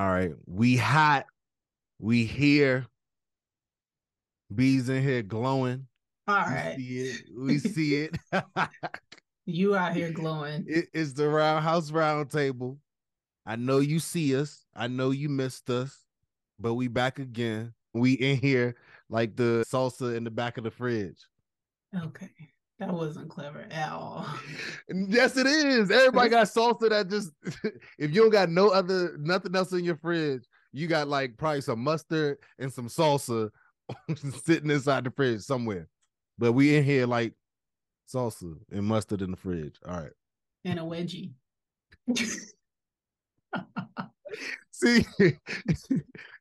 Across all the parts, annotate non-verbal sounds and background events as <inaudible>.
All right. We hot. We here. Bees in here glowing. All right. We see it. <laughs> We see it. you out here glowing. It is the Roundhouse Roundtable. I know you see us. I know you missed us, but we back again. We in here like the salsa in the back of the fridge. Okay. That wasn't clever at all. <laughs> yes, it is. Everybody got salsa that just <laughs> if you don't got no other nothing else in your fridge, you got like probably some mustard and some salsa <laughs> sitting inside the fridge somewhere. But we in here like salsa and mustard in the fridge. All right. And a wedgie. see,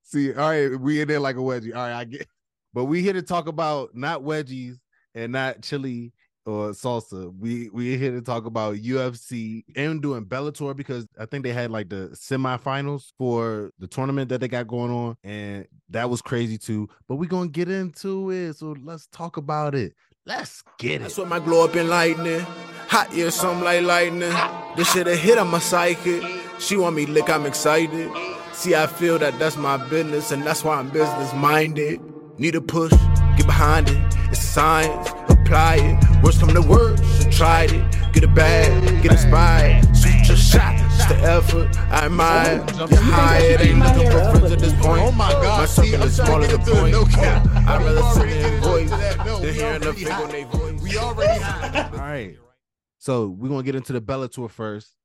see, all right, we in there like a wedgie. All right, I get but we here to talk about not wedgies and not chili or salsa. We we're here to talk about UFC and doing Bellator because I think they had like the semifinals for the tournament that they got going on, and that was crazy too. But we're gonna get into it. So let's talk about it. Let's get it. That's what my glow up in lightning. Hot yeah, something like lightning. This shit a hit on my psychic. She want me lick, I'm excited. See, I feel that that's my business, and that's why I'm business minded. Need a push, get behind it. It's science, apply it. Worst come to worst, so tried it. Get it bad, get inspired. Shoot your shot, just the effort. I admire. You're high, it ain't looking for friends at this point. Oh my God, My circle is smaller than to a point. no cap. I'd rather sit in Already voice that, no, than we hearing the already fake hot. on their voice. We already all right. So we're gonna get into the Bellator first.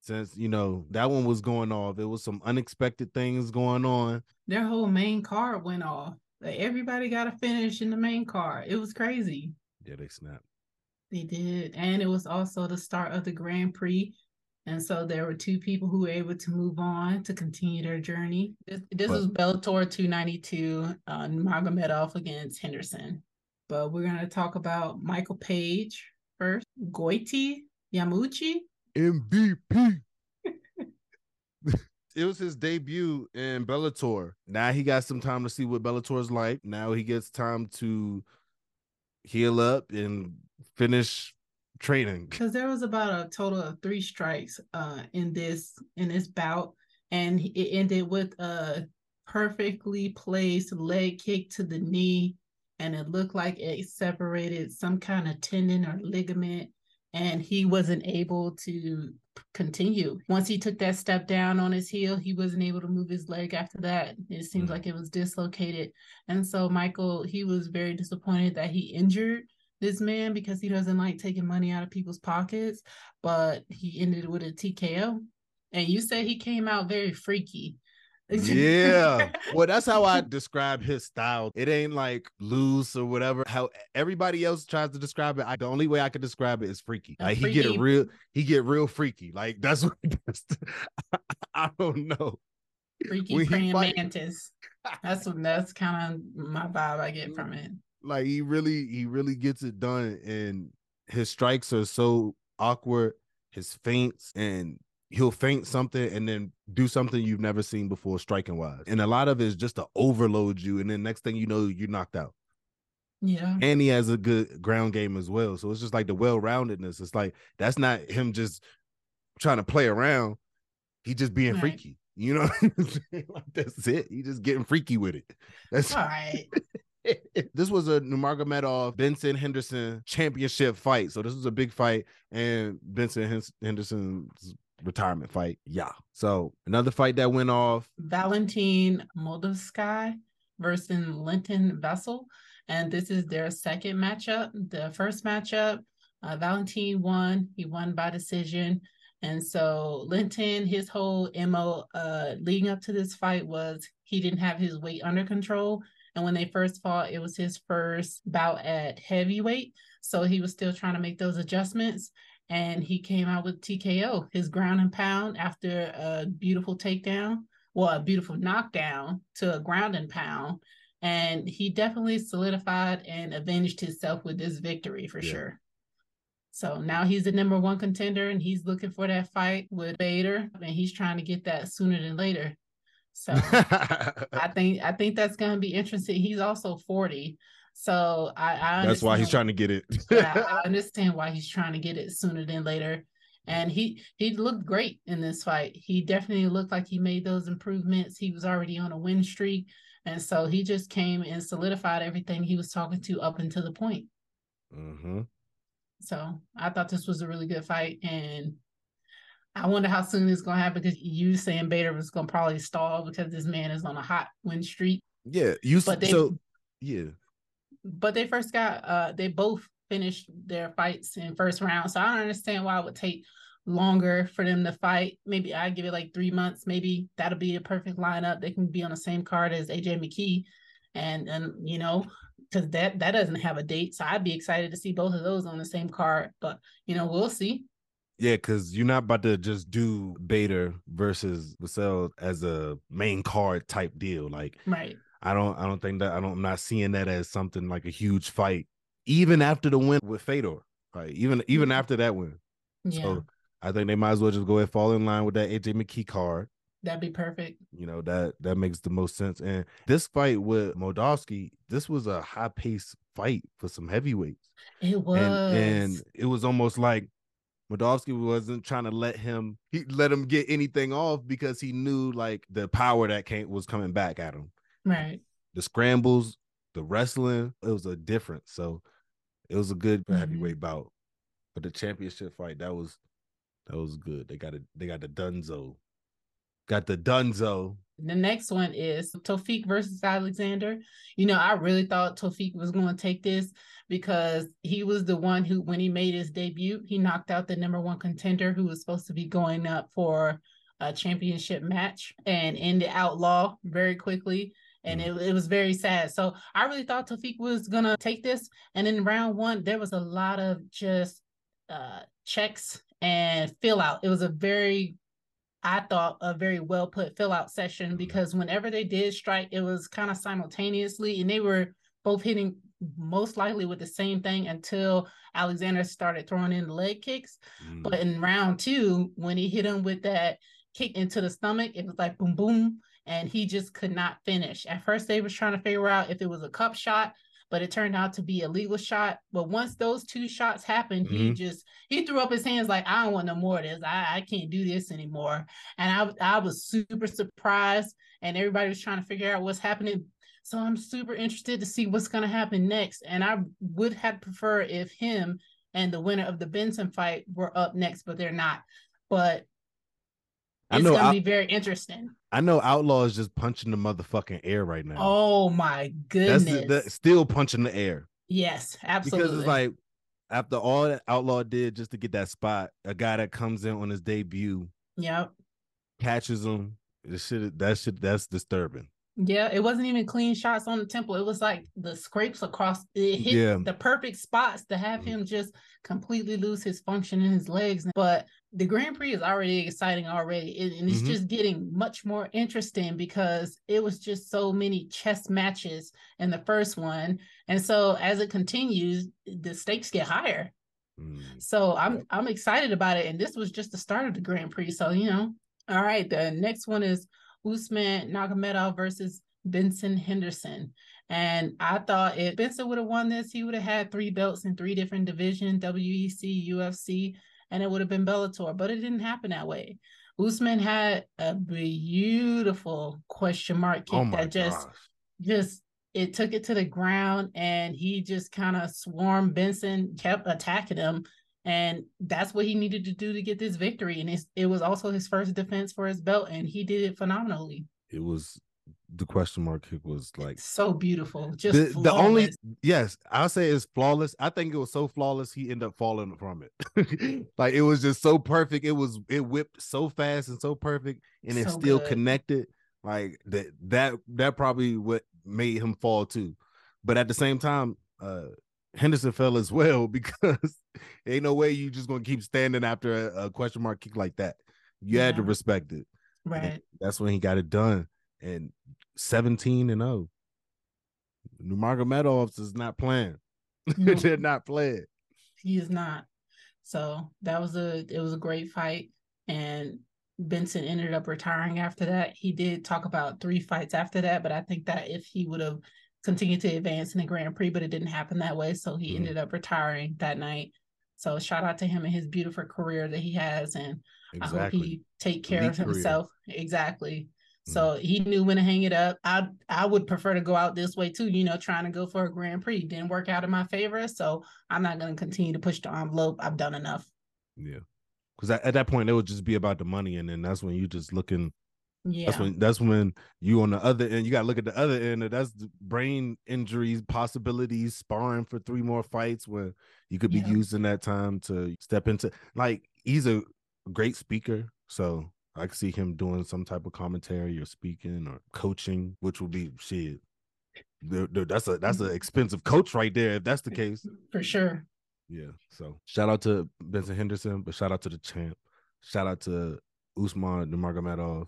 Since you know that one was going off, it was some unexpected things going on. Their whole main card went off. Like everybody got a finish in the main car. It was crazy. Yeah, they snapped. They did. And it was also the start of the Grand Prix. And so there were two people who were able to move on to continue their journey. This, this But- was Bellator 292, uh, Magomedov against Henderson. But we're going to talk about Michael Page first. Goiti Yamauchi. MVP. It was his debut in Bellator. Now he got some time to see what Bellator's like. Now he gets time to heal up and finish training. <laughs> because there was about a total of three strikes uh in this in this bout and it ended with a perfectly placed leg kick to the knee and it looked like it separated some kind of tendon or ligament and he wasn't able to continue once he took that step down on his heel he wasn't able to move his leg after that it seems Mhm. like it was dislocated and so michael he was very disappointed that he injured this man because he doesn't like taking money out of people's pockets, but he ended with a TKO. And you said he came out very freaky. Yeah. <laughs> Well, that's how I describe his style. It ain't like loose or whatever. How everybody else tries to describe it. I, the only way I could describe it is freaky. A Like he get freaky- it real, he get real freaky. Like that's what. <laughs> I don't know. freaky when praying fight- mantis. <laughs> That's what that's kind of my vibe I get from it. Like he really, he really gets it done. And his strikes are so awkward, his feints, and he'll feint something and then do something you've never seen before, striking wise. And a lot of it is just to overload you. And then next thing you know, you're knocked out. Yeah. and he has a good ground game as well. So it's just like the well-roundedness. It's like that's not him just trying to play around. He just being Right. freaky. You know, <laughs> like that's it. He just getting freaky with it. That's All right. <laughs> this was a Nurmagomedov Benson Henderson championship fight. So this was a big fight, and Benson Hen- Henderson's retirement fight. Yeah. So another fight that went off. Valentin Moldavsky versus Linton Vassell. And this is their second matchup. The first matchup, uh, Valentin won. He won by decision. And so Linton, his whole MO uh, leading up to this fight was he didn't have his weight under control. And when they first fought, it was his first bout at heavyweight. So he was still trying to make those adjustments. And he came out with TKO, his ground and pound after a beautiful takedown well, a beautiful knockdown to a ground and pound. And he definitely solidified and avenged himself with this victory for Yeah. sure. So now he's the number one contender and he's looking for that fight with Bader and he's trying to get that sooner than later. So <laughs> I think I think that's gonna be interesting. He's also 40. So I, I That's why he's trying to get it. yeah, I <laughs> understand why he's trying to get it sooner than later. And he he looked great in this fight. He definitely looked like he made those improvements. He was already on a win streak. And so he just came and solidified everything he was talking to up until the point. Mm-hmm. So I thought this was a really good fight. And I wonder how soon it's gonna happen because you saying Bader was gonna probably stall because this man is on a hot win streak. Yeah, you But they- so yeah. But they first got uh they both finished their fights in first round. So I don't understand why it would take longer for them to fight. Maybe I give it like three months. Maybe that'll be a perfect lineup. They can be on the same card as AJ McKee. And and you know, because that that doesn't have a date. So I'd be excited to see both of those on the same card. But you know, we'll see. Yeah, because you're not about to just do Bader versus Vassell as a main card type deal. Like Right. I don't I don't think that I don't I'm not seeing that as something like a huge fight, even after the win with Fedor. Like even even after that win. Yeah. So I think they might as well just go ahead fall in line with that AJ McKee card. that'd be perfect. You know, that that makes the most sense. And this fight with Moldavsky, this was a high paced fight for some heavyweights. It was and and it was almost like Moldavsky wasn't trying to let him he let him get anything off because he knew like the power that came was coming back at him. Right. The scrambles, the wrestling, it was a difference. So it was a good Mhm. heavyweight bout. But the championship fight, that was that was good. They got it, they got the Dunzo. Got the Dunzo. The next one is Tofik versus Alexander. You know, I really thought Tofik was going to take this because he was the one who, when he made his debut, he knocked out the number one contender who was supposed to be going up for a championship match and ended Outlaw very quickly. And it, it was very sad. So I really thought Tofik was going to take this. And in round one, there was a lot of just uh, checks and fill out. It was a very I thought a very well put fill out session because whenever they did strike, it was kind of simultaneously and they were both hitting most likely with the same thing until Alexander started throwing in the leg kicks. Mm. But in round two, when he hit him with that kick into the stomach, it was like boom, boom, and he just could not finish. At first, they was trying to figure out if it was a cup shot, but it turned out to be a legal shot. But once those two shots happened, he Mhm. just he threw up his hands like, I don't want no more of this. I, I can't do this anymore. And I I was super surprised, and everybody was trying to figure out what's happening. So I'm super interested to see what's gonna happen next. And I would have preferred if him and the winner of the Benson fight were up next, but they're not. But I it's know gonna I- be very interesting. I know Outlaw is just punching the motherfucking air right now. Oh my goodness. the, that, still punching the air. yes, absolutely. Because it's like after all that Outlaw did just to get that spot, a guy that comes in on his debut yep. catches him. The shit that shit that's disturbing. Yeah, it wasn't even clean shots on the temple. It was like the scrapes across it hit Yeah. the perfect spots to have Mhm. him just completely lose his function in his legs. But the Grand Prix is already exciting already. and- and it's Mhm. just getting much more interesting because it was just so many chess matches in the first one. And so as it continues, the stakes get higher. Mm. So I'm. I'm excited about it. And this was just the start of the Grand Prix. So, you know, all right. The next one is Usman Nurmagomedov versus Benson Henderson. And I thought if Benson would have won this, he would have had three belts in three different divisions, WEC, UFC, and it would have been Bellator, but it didn't happen that way. Usman had a beautiful question mark kick Oh that just gosh. just it took it to the ground and he just kind of swarmed Benson, kept attacking him. And that's what he needed to do to get this victory. And it's, it was also his first defense for his belt, and he did it phenomenally. It was the question mark kick was like So beautiful. Just the, the only yes, I'll say it's flawless. I think it was so flawless he ended up falling from it. <laughs> like it was just so perfect. It was it whipped so fast and so perfect, and it So still good. connected. Like that that that probably what made him fall too. But at the same time, uh Henderson fell as <laughs> well because ain't no way you just gonna keep standing after a, a question mark kick like that. You had to respect it. And right. That's when he got it done. And 17 and 0. Nurmagomedov is not playing. <laughs> No. They're not playing. He is not. So that was a it was a great fight. And Benson ended up retiring after that. He did talk about three fights after that, but I think that if he would have continued to advance in the Grand Prix, but it didn't happen that way. So he Mhm. ended up retiring that night. So shout out to him and his beautiful career that he has, and Exactly. I hope he take care Elite of career. himself. Exactly. Mm. So he knew when to hang it up. I I would prefer to go out this way too. You know, trying to go for a Grand Prix didn't work out in my favor, so I'm not going to continue to push the envelope. I've done enough. Yeah. Because at, at that point, it would just be about the money, and then that's when you just looking. Yeah. That's when that's when you on the other end. You got to look at the other end. That's the brain injuries, possibilities, sparring for three more fights where you could be Yeah. using that time to step into. Like he's a great speaker, so I could see him doing some type of commentary or speaking or coaching, which would be shit. That's a that's an expensive coach right there. If that's the case, for sure. yeah. So shout out to Benson Henderson, but shout out to the champ. Shout out to Usman Nurmagomedov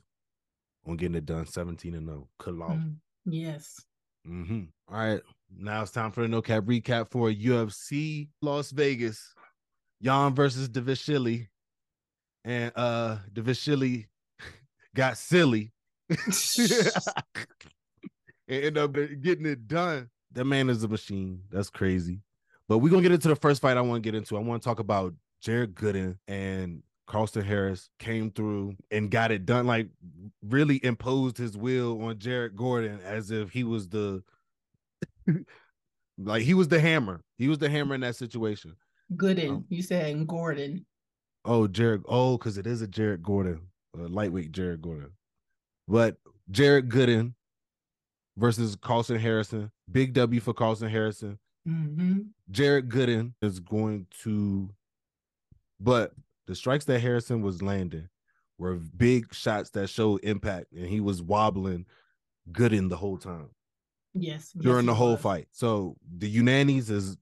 on getting it done 17 and 0. Kalov. Mm, yes. Mm-hmm. All right. Now it's time for the no cap recap for UFC Las Vegas. Jan versus Davishili. And uh Davishili got silly. <laughs> and end up getting it done. That man is a machine. That's crazy. But we're gonna get into the first fight I want to get into. I want to talk about Jared Gooden and Carlston Harris came through and got it done, like really imposed his will on Jared Gordon as if he was the <laughs> like he was the hammer. He was the hammer in that situation. Gooden. Um, you said Gordon. Oh, Jared. Oh, because it is a Jared Gordon, a lightweight Jared Gordon. But Jared Gooden versus Carlson Harrison. Big W for Carlson Harrison. hmm Jared Gooden is going to, but the strikes that Harrison was landing were big shots that showed impact, and he was wobbling Gooden the whole time Yes. yes, during the whole was, fight. So the Unanis is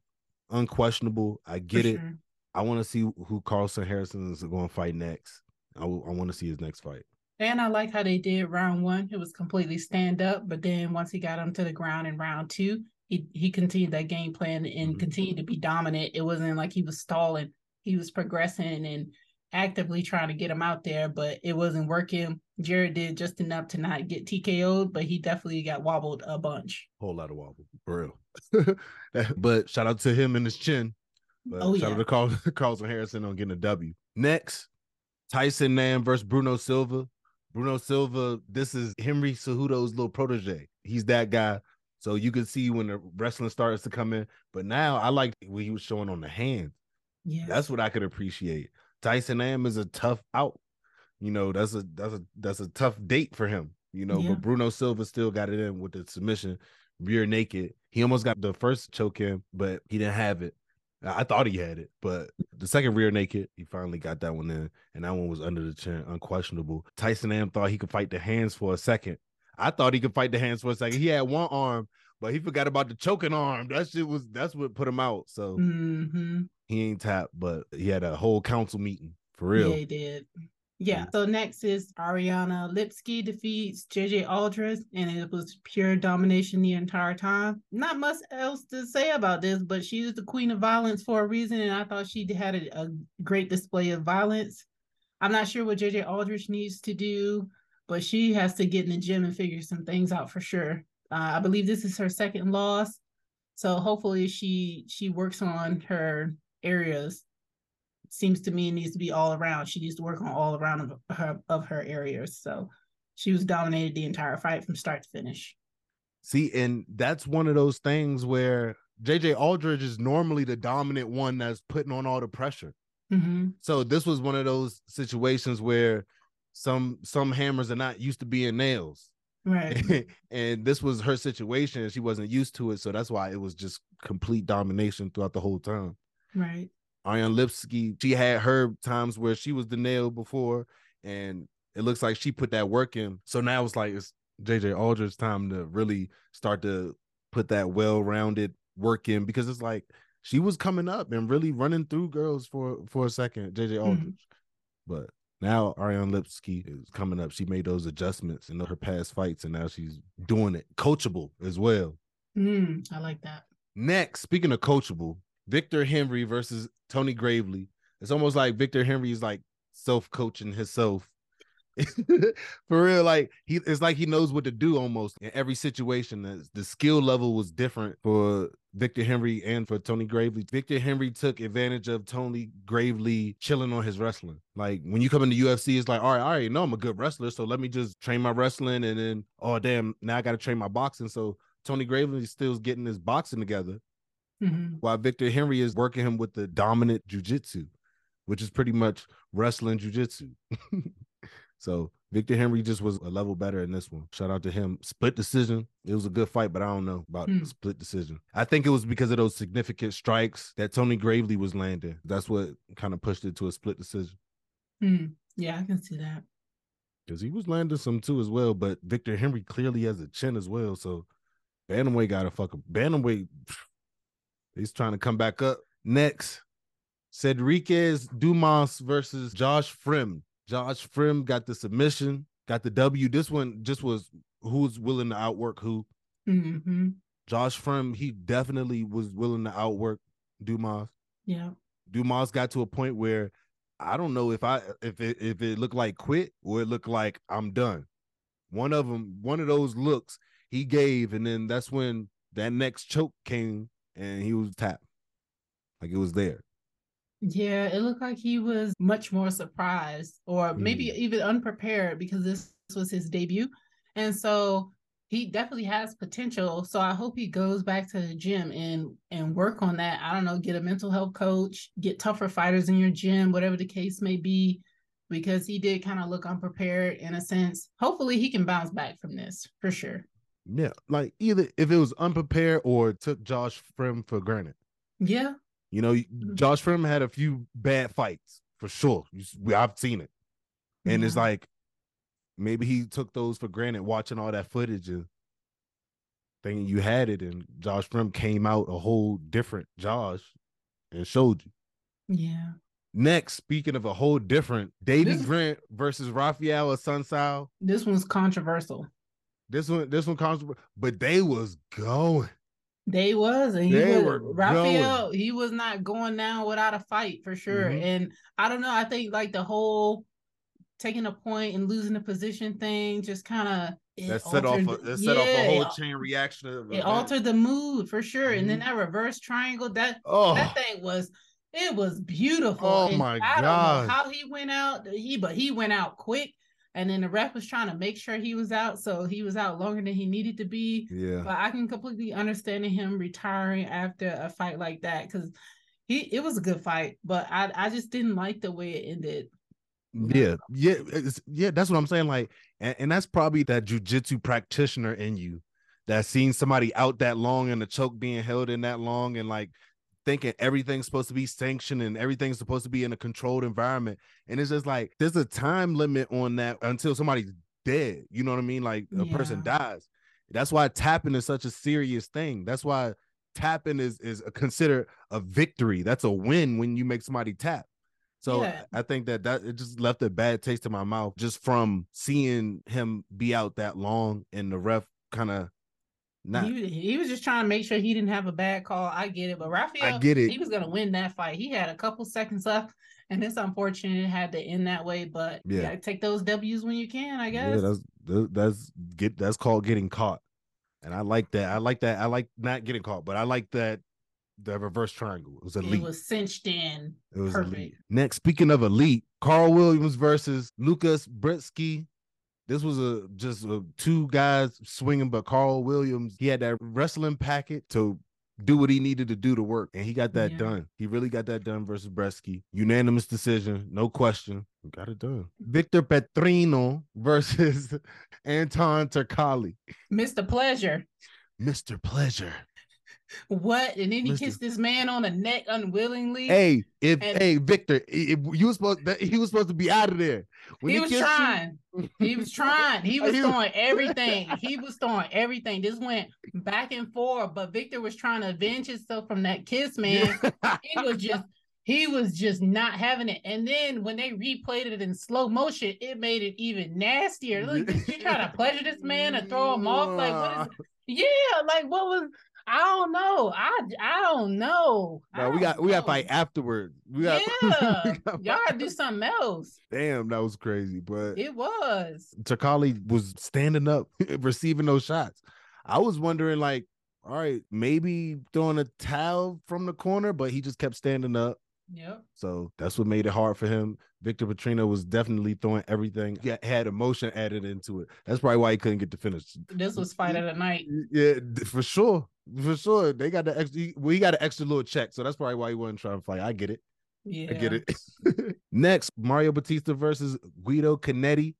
unquestionable. I for get it. sure. I want to see who Carlson Harrison is going to fight next. I, want to see his next fight. And I like how they did round one. It was completely stand up, but then once he got him to the ground in round two, he he continued that game plan and Mhm. continued to be dominant. It wasn't like he was stalling. He was progressing and actively trying to get him out there, but it wasn't working. Jared did just enough to not get TKO'd, but he definitely got wobbled a bunch. Whole lot of wobble, for real. <laughs> but shout out to him and his chin. But Oh, shout yeah. out to Carl, <laughs> Carlson Harrison on getting a W. Next, Tyson Nam versus Bruno Silva. Bruno Silva, this is Henry Cejudo's little protege. He's that guy. So you can see when the wrestling starts to come in. But now I like what he was showing on the hands. Yeah. That's what I could appreciate. Tyson Nam is a tough out. You know, that's a that's a that's a tough date for him. You know, Yeah. but Bruno Silva still got it in with the submission, rear naked. He almost got the first choke in, but he didn't have it. I thought he had it, but the second rear naked, he finally got that one in, and that one was under the chin, unquestionable. Tyson Nam thought he could fight the hands for a second. I thought he could fight the hands for a second. He had one arm, but he forgot about the choking arm. That shit was that's what put him out. So hmm he ain't tapped, but he had a whole council meeting for real. Yeah, he did. Yeah. So next is Ariana Lipski defeats JJ Aldrich, and it was pure domination the entire time. Not much else to say about this, but she is the queen of violence for a reason, and I thought she had a, a great display of violence. I'm not sure what JJ Aldrich needs to do, but she has to get in the gym and figure some things out for sure. Uh, I believe this is her second loss, so hopefully she she works on her areas seems to me it needs to be all around. She needs to work on all around of her of her areas. So she was dominated the entire fight from start to finish. See, and that's one of those things where JJ Aldridge is normally the dominant one that's putting on all the pressure. Mm-hmm. So this was one of those situations where some some hammers are not used to being nails. Right. <laughs> and this was her situation and she wasn't used to it. So that's why it was just complete domination throughout the whole time. right. Ariane Lipski, she had her times where she was the nail before, and it looks like she put that work in. So now it's like it's JJ Aldridge's time to really start to put that well-rounded work in because it's like she was coming up and really running through girls for for a second, JJ Aldridge. But now Ariane Lipski is coming up. She made those adjustments in her past fights, and now she's doing it coachable as well. Mm, I like that. Next, speaking of coachable, Victor Henry versus Tony Gravely. It's almost like Victor Henry is like self-coaching himself. <laughs> For real, like he it's like he knows what to do almost in every situation. The, the skill level was different for Victor Henry and for Tony Gravely. Victor Henry took advantage of Tony Gravely chilling on his wrestling. Like when you come into UFC, it's like, all right, I already know I'm a good wrestler, so let me just train my wrestling, and then oh damn, now I got to train my boxing. So Tony Gravely still getting his boxing together, Mhm. while Victor Henry is working him with the dominant jujitsu, which is pretty much wrestling jujitsu. <laughs> so Victor Henry just was a level better in this one. Shout out to him. Split decision. It was a good fight, but I don't know about Hmm. split decision. I think it was because of those significant strikes that Tony Gravely was landing. That's what kind of pushed it to a split decision. Hmm. Yeah, I can see that. Because he was landing some too as well, but Victor Henry clearly has a chin as well. So Bantamweight got to fuck him. Bantamweight, he's trying to come back up. Next, Cedriquez Dumas versus Josh Fremd. Josh Fremd got the submission, got the W. This one just was who's willing to outwork who. hmm Josh Fremd, he definitely was willing to outwork Dumas. Yeah. Dumas got to a point where I don't know if I if it if it looked like quit or it looked like I'm done. One of them, one of those looks he gave, and then that's when that next choke came and he was tapped. Like it was there. Yeah, it looked like he was much more surprised or maybe mm. even unprepared because this was his debut. And so he definitely has potential. So I hope he goes back to the gym and and work on that. I don't know, get a mental health coach, get tougher fighters in your gym, whatever the case may be, because he did kind of look unprepared in a sense. Hopefully he can bounce back from this for sure. Yeah, like either if it was unprepared or took Josh Fremd for granted. Yeah. You know, mm-hmm. Josh Fremd had a few bad fights for sure. I've seen it, and it's like maybe he took those for granted, watching all that footage and thinking you had it, and Josh Fremd came out a whole different Josh and showed you. Yeah. Next, speaking of a whole different Davy Grant versus Rafael Sunsao. This one's controversial. This one, this one comes, but they was going. They was, and he They was, Raphael. He was not going down without a fight for sure. Mhm. And I don't know. I think like the whole taking a point and losing the position thing just kind of That set off, a, that set off a whole chain reaction. It altered the mood for sure. And then Mhm. that reverse triangle, that Oh, that thing was it was beautiful. Oh And my I don't gosh. know how he went out. He but he went out quick. And then the ref was trying to make sure he was out, so he was out longer than he needed to be. yeah. But I can completely understand him retiring after a fight like that because he it was a good fight, but I I just didn't like the way it ended. Yeah, yeah, yeah. That's what I'm saying. Like, and, and that's probably that jujitsu practitioner in you that's seen somebody out that long and the choke being held in that long, and like thinking everything's supposed to be sanctioned and everything's supposed to be in a controlled environment. And it's just like there's a time limit on that until somebody's dead. You know what I mean? Like a person dies. That's why tapping is such a serious thing. That's why tapping is is considered a victory. That's a win when you make somebody tap. So Yeah. I think that that it just left a bad taste in my mouth just from seeing him be out that long and the ref kind of not. He, he was just trying to make sure he didn't have a bad call. I get it, but Raphael, get it. He was gonna win that fight. He had a couple seconds left, and it's unfortunate it had to end that way. But Yeah. yeah, take those W's when you can. I yeah, guess. that's that's get that's called getting caught, and I like that. I like that. I like not getting caught, but I like that the reverse triangle. It was elite. it was cinched in. It was perfect. elite. Next, speaking of elite, Carl Williams versus Lucas Brzeski. This was a just a, two guys swinging, but Carl Williams he had that wrestling packet to do what he needed to do to work, and he got that Yeah. done. He really got that done versus Brzeski. Unanimous decision, no question. Got it done. Victor Petrino versus <laughs> Anton Turkali. Mr. Pleasure. Mr. Pleasure. What? And then he Mr. kissed this man on the neck unwillingly. Hey, if And- hey Victor, if you was supposed that he was supposed to be out of there. When he was kissed you- trying. He was trying. He <laughs> was He was- throwing everything. <laughs> He was throwing everything. This went back and forth, but Victor was trying to avenge himself from that kiss, man. He <laughs> was just he was just not having it. And then when they replayed it in slow motion, it made it even nastier. Look, you trying to pleasure this man and throw him off? Like what is yeah, like what was I don't know. I I don't know. No, we got we got know. fight afterwards. We got, yeah, we got y'all gotta do something else. Damn, that was crazy. But It was. Takali was standing up, <laughs> receiving those shots. I was wondering, like, all right, maybe throwing a towel from the corner, but he just kept standing up. Yep. So that's what made it hard for him. Victor Petrino was definitely throwing everything. He had emotion added into it. That's probably why he couldn't get the finish. This was fight of the night. Yeah, for sure. For sure. They got the extra well, he got an extra little check. So that's probably why he wasn't trying to fight. I get it. Yeah. I get it. <laughs> Next, Mario Batista versus Guido Canetti.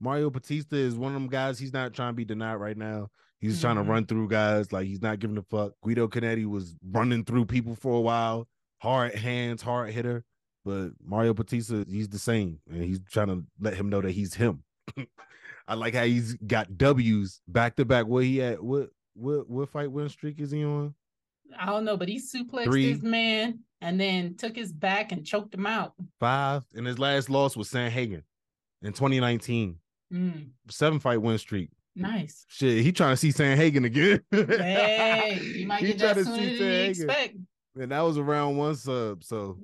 Mario Batista is one of them guys. He's not trying to be denied right now. He's trying to Mhm. run through guys. Like he's not giving a fuck. Guido Canetti was running through people for a while. Hard hands, hard hitter. But Mario Batista, he's the same. And he's trying to let him know that he's him. <laughs> I like how he's got W's back to back. What he at? What what what fight win streak is he on? I don't know, but he suplexed Three. his man and then took his back and choked him out. Five. And his last loss was Sandhagen in 2019. Mm, Seven fight win streak. nice. Shit, he trying to see Sandhagen again. Hey, you <laughs> might He get that sooner than you expect. And that was around one sub. So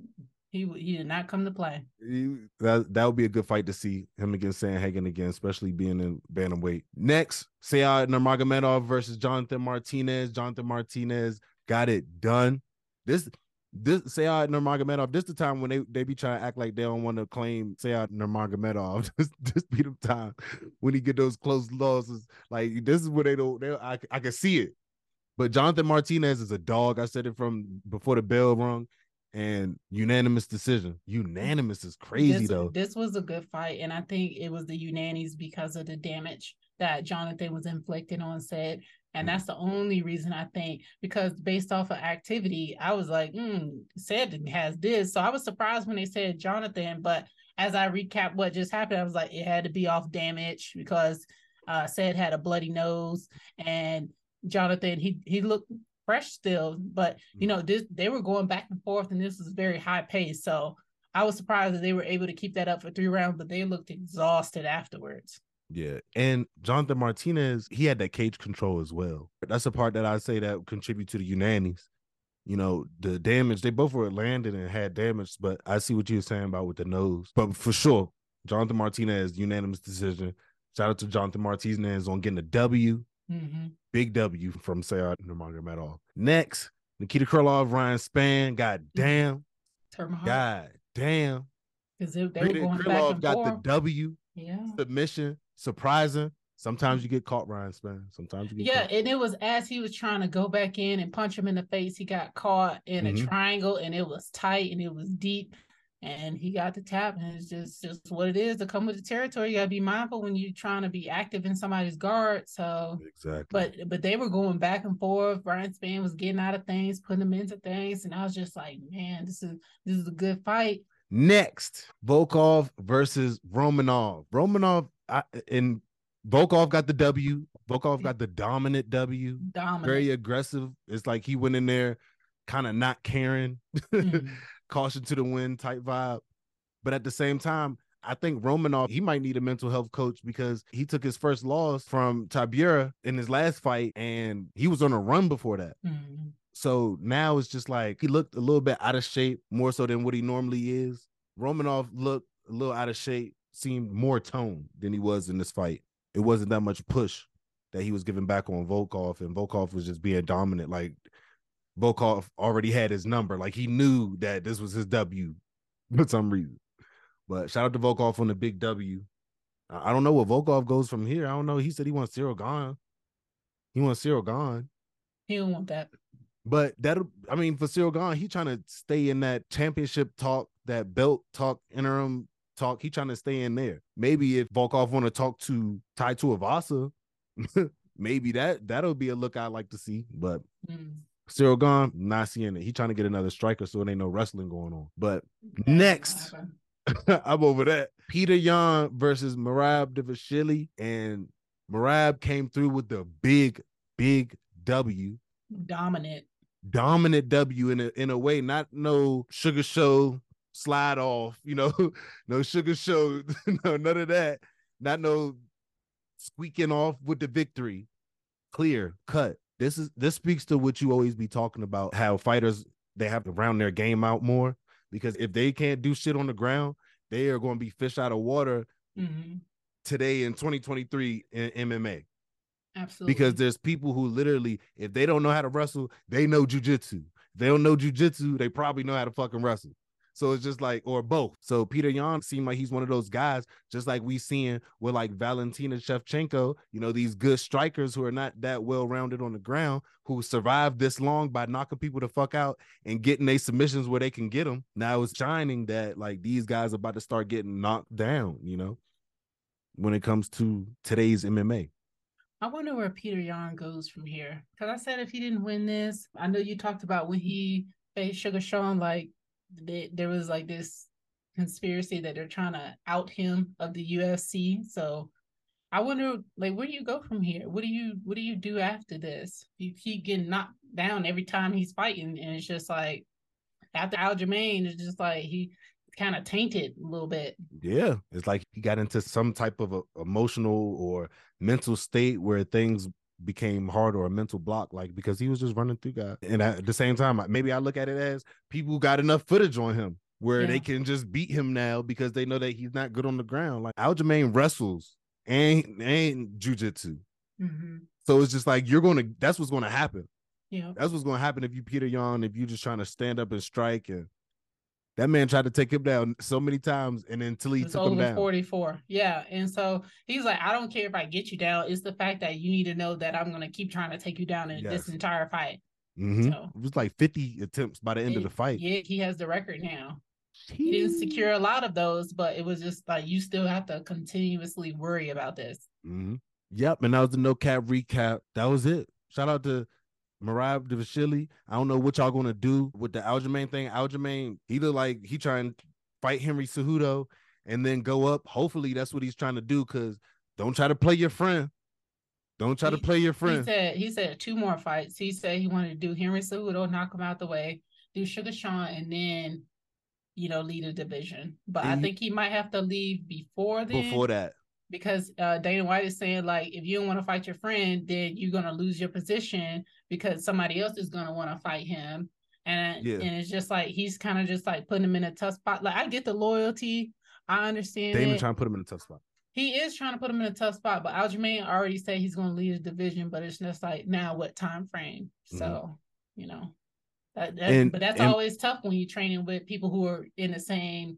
He he did not come to play. he, that that would be a good fight to see him against Sandhagen again, especially being in bantamweight. Next, Sayad Nurmagomedov versus Jonathan Martinez. Jonathan Martinez got it done. This this Sayad Nurmagomedov, this the time when they, they be trying to act like they don't want to claim Sayad Nurmagomedov. <laughs> this, this be the time when he get those close losses. Like this is where they don't they I, I can see it. But Jonathan Martinez is a dog. I said it from before the bell rung. And unanimous decision. Unanimous is crazy this, though. This was a good fight, and I think it was the Unanis because of the damage that Jonathan was inflicting on Said. And Mm. that's the only reason I think because based off of activity, I was like, hmm, Said has this. So I was surprised when they said Jonathan, but as I recap what just happened, I was like, it had to be off damage because uh Said had a bloody nose and Jonathan he he looked fresh still, but you know, mm-hmm. this they were going back and forth and this was very high pace. So I was surprised that they were able to keep that up for three rounds, but they looked exhausted afterwards. Yeah. And Jonathan Martinez, he had that cage control as well. That's the part that I say that contribute to the Unanis. You know, the damage, they both were landed and had damage, but I see what you're saying about with the nose. But for sure, Jonathan Martinez, unanimous decision. Shout out to Jonathan Martinez on getting a W. hmm Big W from Sayar Nurmagomedov. Next, Nikita Krylov, Ryan Spann. God damn. Termahawk. God damn. Because they, were going back Krylov and got forth. the W. yeah. Submission. Surprising. Sometimes you get caught, Ryan Spann. Sometimes you get Yeah, caught. and it was as he was trying to go back in and punch him in the face, he got caught in a Mhm. triangle and it was tight and it was deep. And he got the tap, and it's just just what it is to come with the territory. You gotta be mindful when you're trying to be active in somebody's guard. So Exactly. but but they were going back and forth. Brian Spann was getting out of things, putting them into things, and I was just like, man, this is this is a good fight. Next, Volkov versus Romanov. Romanov I, and Volkov got the W. Volkov got the dominant W. Dominant. Very aggressive. It's like he went in there kind of not caring, <laughs> Mhm. Caution to the wind type vibe. But at the same time, I think Romanov, he might need a mental health coach because he took his first loss from Tybura in his last fight and he was on a run before that. Mhm. So now it's just like he looked a little bit out of shape more so than what he normally is. Romanov looked a little out of shape, seemed more toned than he was in this fight. It wasn't that much push that he was giving back on Volkov, and Volkov was just being dominant. Like Volkov already had his number, like he knew that this was his W <laughs> for some reason. But shout out to Volkov on the big W. I don't know what Volkov goes from here. I don't know. He said he wants Ciryl Gane. He wants Ciryl Gane. He don't want that. But that I mean, for Ciryl Gane, he trying to stay in that championship talk, that belt talk, interim talk. He trying to stay in there. Maybe if Volkov want to talk to Tai Tuivasa, <laughs> maybe that that'll be a look I like to see. But Mm. Ciryl Gane, not seeing it. He trying to get another striker, so it ain't no wrestling going on. But Next. <laughs> I'm over that. Peter Yan versus Merab Devashili, and Merab came through with the big, big W Dominant. dominant W in a in a way, not no sugar show slide off, you know, <laughs> no sugar show, <laughs> no none of that, not no squeaking off with the victory. Clear cut. This is this speaks to what you always be talking about, how fighters they have to round their game out more because if they can't do shit on the ground, they are going to be fish out of water hmm today in 2023 in MMA. Absolutely. because there's people who literally, if they don't know how to wrestle, they know jujitsu. If they don't know jujitsu, they probably know how to fucking wrestle. So it's just like, or both. So Peter Yan seemed like he's one of those guys, just like we seeing with like Valentina Shevchenko, you know, these good strikers who are not that well rounded on the ground, who survived this long by knocking people the fuck out and getting their submissions where they can get them. Now it's shining that like these guys about to start getting knocked down, you know, when it comes to today's MMA. I wonder where Peter Yan goes from here. Because I said if he didn't win this, I know you talked about when he faced Sugar Sean, like they, there was like this conspiracy that they're trying to out him of the UFC. So I wonder, like, where do you go from here? What do you what do you do after this? You keep getting knocked down every time he's fighting, and it's just like after Aljamain, it's just like he kind of tainted a little bit. Yeah, it's like he got into some type of a emotional or mental state where things became hard or a mental block, like because he was just running through guys. And at the same time, maybe I look at it as people got enough footage on him where Yeah. they can just beat him now because they know that he's not good on the ground. Like Aljamain wrestles and and jujitsu. Mm-hmm. So it's just like you're gonna that's what's gonna happen. Yeah. That's what's gonna happen if you Peter Yan, if you just trying to stand up and strike and that man tried to take him down so many times and until he It's took him down. 44. Yeah. And so he's like, I don't care if I get you down. It's the fact that you need to know that I'm going to keep trying to take you down in Yes. this entire fight. Mhm. So- It was like 50 attempts by the end of the fight. Yeah, he has the record now. He didn't secure a lot of those, but it was just like you still have to continuously worry about this. hmm Yep, and that was the no cap recap. That was it. Shout out to Mariah Devashili. I don't know what y'all gonna do with the Aljamain thing. Aljamain, he look like he trying to fight Henry Cejudo and then go up. Hopefully, that's what he's trying to do. Cause don't try to play your friend. Don't try to play your friend. He said he said two more fights. He said he wanted to do Henry Cejudo, knock him out the way, do Sugar Sean, and then you know lead a division. But I And he- think he might have to leave before then. Before that, because uh, Dana White is saying like if you don't want to fight your friend, then you're gonna lose your position because somebody else is gonna want to fight him. And Yeah. and it's just like he's kind of just like putting him in a tough spot. Like I get the loyalty, I understand Dana it. trying to put him in a tough spot. he is trying to put him in a tough spot, but Aljamain already said he's gonna lead his division, but it's just like now what time frame? So you know, that, that- And- but that's and- always tough when you're training with people who are in the same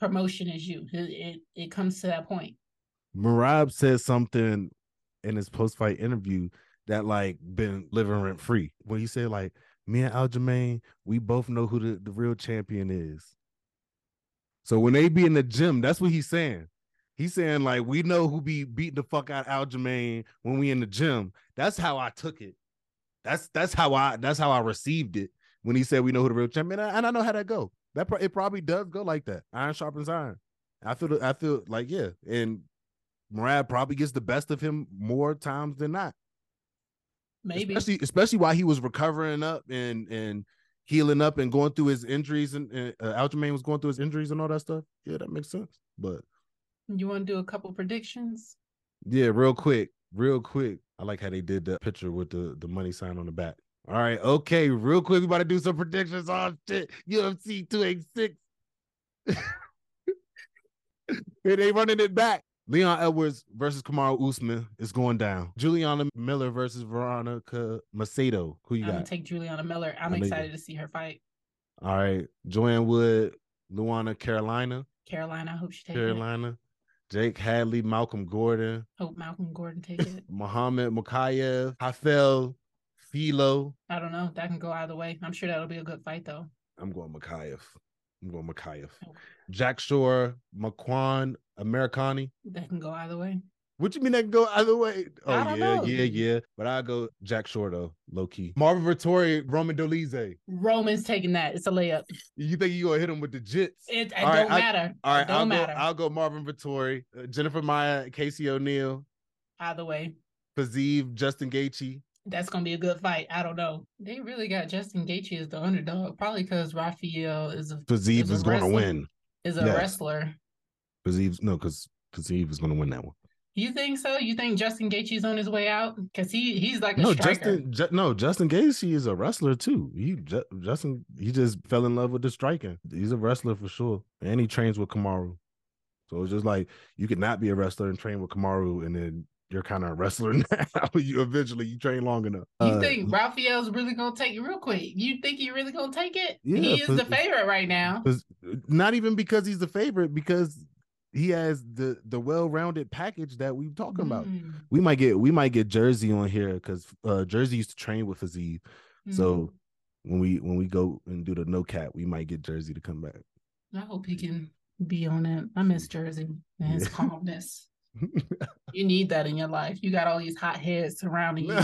promotion as you. It it, it comes to that point. Merab said something in his post fight interview that like been living rent free. When he said like me and Aljamain, we both know who the, the real champion is. So when they be in the gym, that's what he's saying. He's saying like we know who be beating the fuck out Aljamain when we in the gym. That's how I took it. That's that's how I that's how I received it when he said we know who the real champion. And I, and I know how that go. That pro- it probably does go like that. Iron sharpens iron. I feel I feel like yeah, and Murad probably gets the best of him more times than not. Maybe Especially especially while he was recovering up and and healing up and going through his injuries and, and uh, Aljamain was going through his injuries and all that stuff. Yeah, that makes sense. But You want to do a couple predictions? yeah, real quick, real quick. I like how they did the picture with the the money sign on the back. All right, okay, real quick. We about to do some predictions. on shit, UFC 286. Here <laughs> they running it back. Leon Edwards versus Kamaru Usman is going down. Juliana Miller versus Veronica Macedo. Who you I'm gonna got? take Juliana Miller. I'm you excited to see her fight. All right, Joanne Wood, Luana Carolina, Carolina. I hope she takes it. Carolina, Jake Hadley, Malcolm Gordon, Hope Malcolm Gordon take it. <laughs> Mohammed Mukayev, Hafel, Philo. I don't know. That can go either way. I'm sure that'll be a good fight though. I'm going Mukayev. I'm going Mukayev. Okay. Jack Shore, Makwan, Amirkhani. That can go either way. What you mean that can go either way? Oh yeah, know. yeah, yeah. But I go Jack Shore though, low key. Marvin Vettori, Roman Dolidze. Roman's taking that. It's a layup. You think you gonna hit him with the jits? It, it don't I- matter. All right, don't I'll matter. go. I'll go Marvin Vettori, uh, Jennifer Maia, Casey O'Neill, either way. Fiziev, Justin Gaethje. That's gonna be a good fight. I don't know. They really got Justin Gaethje as the underdog, probably because Raphael is a Fiziev Is a is going to win. is a Yes. wrestler. Fiziev, no, because Fiziev is going to win that one. You think so? You think Justin Gaethje's on his way out? Because he he's like a No, striker. Justin. Ju- no, Justin Gaethje is a wrestler too. He Ju- Justin. He just fell in love with the striking. He's a wrestler for sure, and he trains with Kamaru. So it's just like you could not be a wrestler and train with Kamaru, and then you're kind of a wrestler <laughs> now. you eventually you train long enough. You uh, think Raphael's really gonna take it real quick? You think he really gonna take it? Yeah, he is the favorite right now. Not even because he's the favorite, because he has the the well-rounded package that we talking mm. about. We might get we might get Jersey on here because uh, Jersey used to train with Aziz. Mm. So when we when we go and do the no cap, we might get Jersey to come back. I hope he can be on it. I miss Jersey and his yeah. <laughs> calmness. <laughs> you need that in your life. You got all these hot heads surrounding you.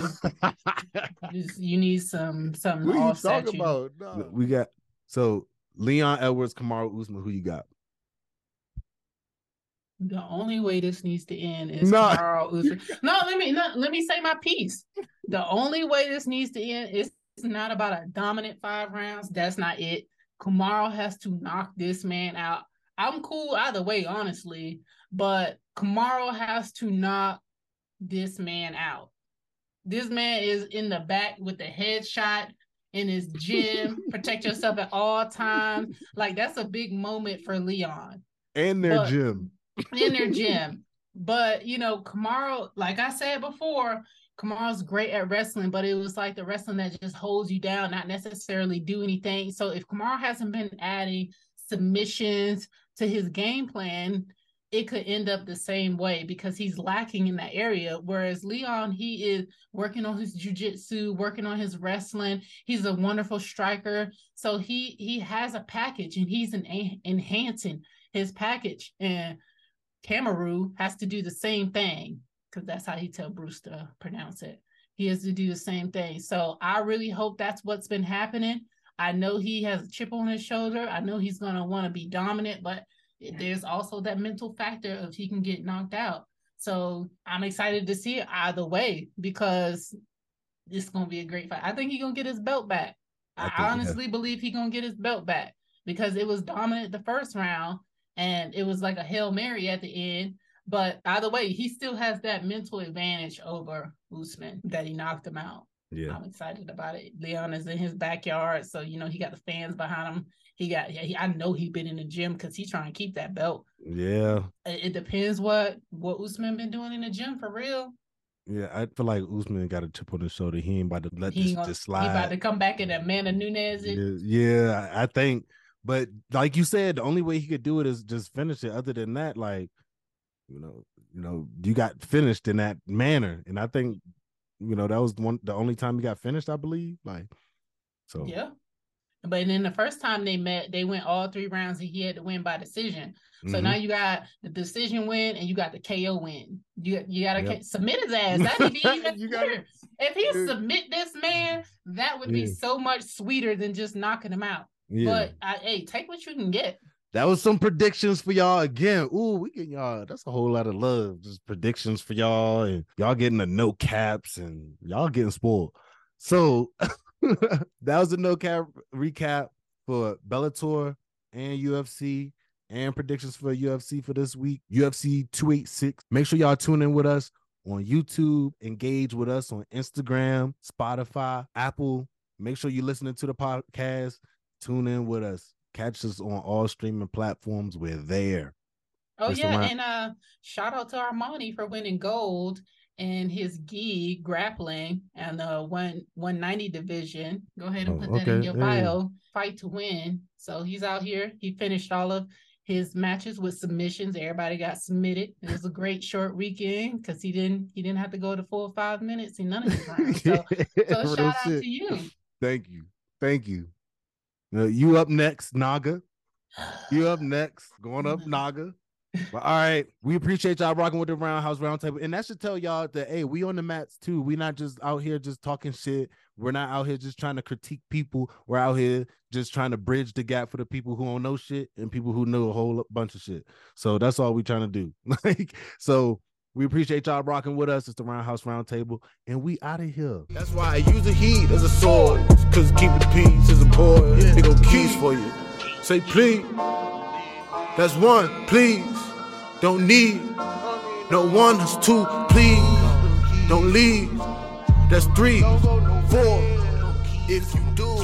<laughs> you need some some what offset you. About? No. We got so Leon Edwards, Kamaru Usman. Who you got? The only way this needs to end is no. Kamaru Usman. No, let me no, let me say my piece. The only way this needs to end is not about a dominant five rounds. That's not it. Kamaru has to knock this man out. I'm cool either way, honestly, but Kamaru has to knock this man out. This man is in the back with the headshot in his gym. <laughs> Protect yourself at all times. Like that's a big moment for Leon. And their but, gym. in their <laughs> gym. But you know, Kamaru, like I said before, Kamaru's great at wrestling, but it was like the wrestling that just holds you down, not necessarily do anything. So if Kamaru hasn't been adding submissions to his game plan, it could end up the same way because he's lacking in that area. Whereas Leon, he is working on his jujitsu, working on his wrestling. He's a wonderful striker, so he he has a package and he's an, enhancing his package. And Kamaru has to do the same thing because that's how he tell Bruce to pronounce it. He has to do the same thing. So I really hope that's what's been happening. I know he has a chip on his shoulder. I know he's gonna want to be dominant, but there's also that mental factor of he can get knocked out. So I'm excited to see it either way because it's gonna be a great fight. I think he's gonna get his belt back. I, I honestly believe he's gonna get his belt back because it was dominant the first round and it was like a Hail Mary at the end. But either way, he still has that mental advantage over Usman that he knocked him out. Yeah. I'm excited about it. Leon is in his backyard, so you know he got the fans behind him. He got, he, I know he been in the gym because he's trying to keep that belt. Yeah. It, it, depends what what Usman been doing in the gym for real. Yeah, I feel like Usman got a chip on his shoulder. He ain't about to let he this gonna, just slide. He about to come back in Amanda Nunes. Yeah, yeah, I think. But like you said, the only way he could do it is just finish it. Other than that, like you know, you know, you got finished in that manner, and I think you know that was one the only time he got finished, I believe. Like, so yeah. But then the first time they met, they went all three rounds and he had to win by decision. So mm-hmm. now you got the decision win and you got the KO win. You you gotta yep. submit his ass. <laughs> That'd be even <laughs> you gotta, If he Dude. submit this man, that would yeah. be so much sweeter than just knocking him out. Yeah. But I, hey, take what you can get. That was some predictions for y'all again. Ooh, we get y'all. That's a whole lot of love. Just predictions for y'all, and y'all getting the no caps, and y'all getting spoiled. So <laughs> that was a no cap recap for Bellator and UFC and predictions for UFC for this week. UFC 286. Make sure y'all tune in with us on YouTube, engage with us on Instagram, Spotify, Apple. Make sure you're listening to the podcast. Tune in with us. Catch us on all streaming platforms. We're there. Oh yeah, and uh shout out to Armani for winning gold in his gi grappling and the one 190 division. Go ahead and oh, put oh, okay. that in your bio. Yeah. Fight to win. So he's out here. He finished all of his matches with submissions. Everybody got submitted. It was a great short weekend because he didn't he didn't have to go to full five minutes in none of his rounds. So, <laughs> so shout out to you. Thank you. Thank you. You up next, Naga. You up <sighs> next, going up mm-hmm. Naga. But all right, we appreciate y'all rocking with the Roundhouse Roundtable, and that should tell y'all that hey, we on the mats too. We not just out here just talking shit. We're not out here just trying to critique people. We're out here just trying to bridge the gap for the people who don't know shit and people who know a whole bunch of shit. So that's all we're trying to do. <laughs> like so. We appreciate y'all rocking with us. It's the Roundhouse Roundtable, and we out of here. That's why I use the heat as a sword, cause keep the peace is a boy. Yeah. They go keys for you. Say please. That's one, please. Don't need no one, that's two, please. Don't leave. That's three, four. If you do.